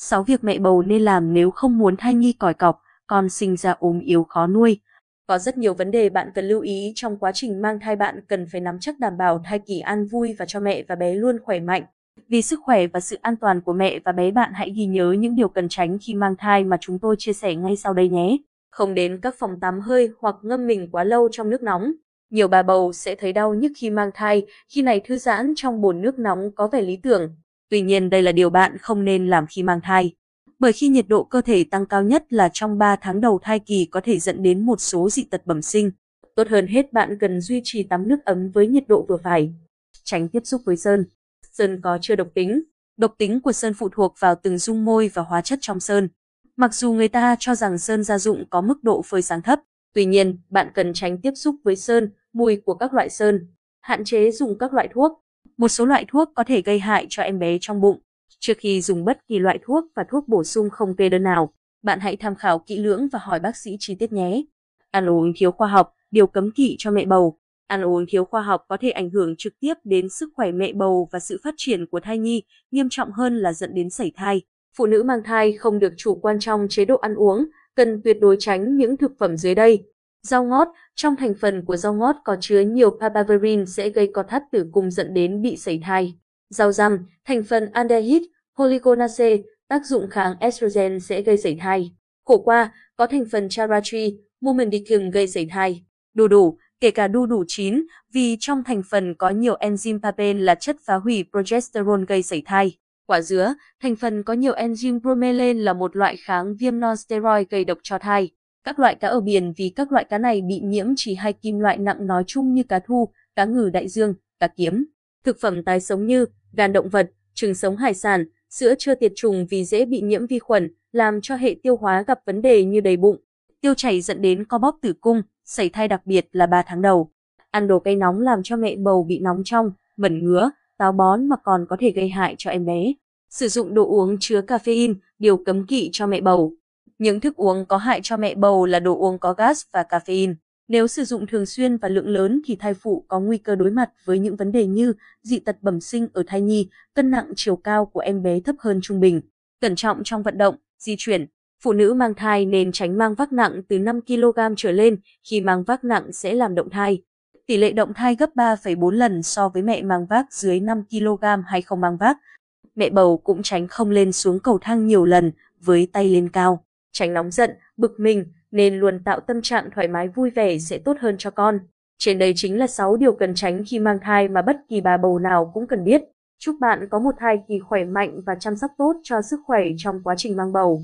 6 việc mẹ bầu nên làm nếu không muốn thai nhi còi cọc, con sinh ra ốm yếu khó nuôi. Có rất nhiều vấn đề bạn cần lưu ý trong quá trình mang thai bạn cần phải nắm chắc đảm bảo thai kỳ an vui và cho mẹ và bé luôn khỏe mạnh. Vì sức khỏe và sự an toàn của mẹ và bé bạn hãy ghi nhớ những điều cần tránh khi mang thai mà chúng tôi chia sẻ ngay sau đây nhé. Không đến các phòng tắm hơi hoặc ngâm mình quá lâu trong nước nóng. Nhiều bà bầu sẽ thấy đau nhức khi mang thai, khi này thư giãn trong bồn nước nóng có vẻ lý tưởng. Tuy nhiên đây là điều bạn không nên làm khi mang thai. Bởi khi nhiệt độ cơ thể tăng cao nhất là trong 3 tháng đầu thai kỳ có thể dẫn đến một số dị tật bẩm sinh. Tốt hơn hết bạn cần duy trì tắm nước ấm với nhiệt độ vừa phải. Tránh tiếp xúc với sơn. Sơn có chưa độc tính. Độc tính của sơn phụ thuộc vào từng dung môi và hóa chất trong sơn. Mặc dù người ta cho rằng sơn gia dụng có mức độ phơi sáng thấp, tuy nhiên bạn cần tránh tiếp xúc với sơn, mùi của các loại sơn. Hạn chế dùng các loại thuốc. Một số loại thuốc có thể gây hại cho em bé trong bụng. Trước khi dùng bất kỳ loại thuốc và thuốc bổ sung không kê đơn nào, bạn hãy tham khảo kỹ lưỡng và hỏi bác sĩ chi tiết nhé. Ăn uống thiếu khoa học, điều cấm kỵ cho mẹ bầu. Ăn uống thiếu khoa học có thể ảnh hưởng trực tiếp đến sức khỏe mẹ bầu và sự phát triển của thai nhi, nghiêm trọng hơn là dẫn đến sảy thai. Phụ nữ mang thai không được chủ quan trong chế độ ăn uống, cần tuyệt đối tránh những thực phẩm dưới đây. Rau ngót, trong thành phần của rau ngót có chứa nhiều papaverine sẽ gây co thắt tử cung dẫn đến bị sảy thai. Rau răm, thành phần aldehyde, polygonase, tác dụng kháng estrogen sẽ gây sảy thai. Khổ qua, có thành phần charatri, mumendicum gây sảy thai. Đu đủ, kể cả đu đủ chín, vì trong thành phần có nhiều enzyme papain là chất phá hủy progesterone gây sảy thai. Quả dứa, thành phần có nhiều enzyme bromelain là một loại kháng viêm non-steroid gây độc cho thai. Các loại cá ở biển vì các loại cá này bị nhiễm chỉ hai kim loại nặng nói chung như cá thu, cá ngừ đại dương, cá kiếm. Thực phẩm tái sống như gan động vật, trứng sống hải sản, sữa chưa tiệt trùng vì dễ bị nhiễm vi khuẩn, làm cho hệ tiêu hóa gặp vấn đề như đầy bụng, tiêu chảy dẫn đến co bóp tử cung, sảy thai đặc biệt là 3 tháng đầu. Ăn đồ cay nóng làm cho mẹ bầu bị nóng trong, mẩn ngứa, táo bón mà còn có thể gây hại cho em bé. Sử dụng đồ uống chứa caffeine, điều cấm kỵ cho mẹ bầu. Những thức uống có hại cho mẹ bầu là đồ uống có gas và caffeine. Nếu sử dụng thường xuyên và lượng lớn thì thai phụ có nguy cơ đối mặt với những vấn đề như dị tật bẩm sinh ở thai nhi, cân nặng chiều cao của em bé thấp hơn trung bình. Cẩn trọng trong vận động, di chuyển. Phụ nữ mang thai nên tránh mang vác nặng từ 5 kg trở lên, khi mang vác nặng sẽ làm động thai. Tỷ lệ động thai gấp 3,4 lần so với mẹ mang vác dưới 5 kg hay không mang vác. Mẹ bầu cũng tránh không lên xuống cầu thang nhiều lần với tay lên cao. Tránh nóng giận, bực mình, nên luôn tạo tâm trạng thoải mái vui vẻ sẽ tốt hơn cho con. Trên đây chính là 6 điều cần tránh khi mang thai mà bất kỳ bà bầu nào cũng cần biết. Chúc bạn có một thai kỳ khỏe mạnh và chăm sóc tốt cho sức khỏe trong quá trình mang bầu.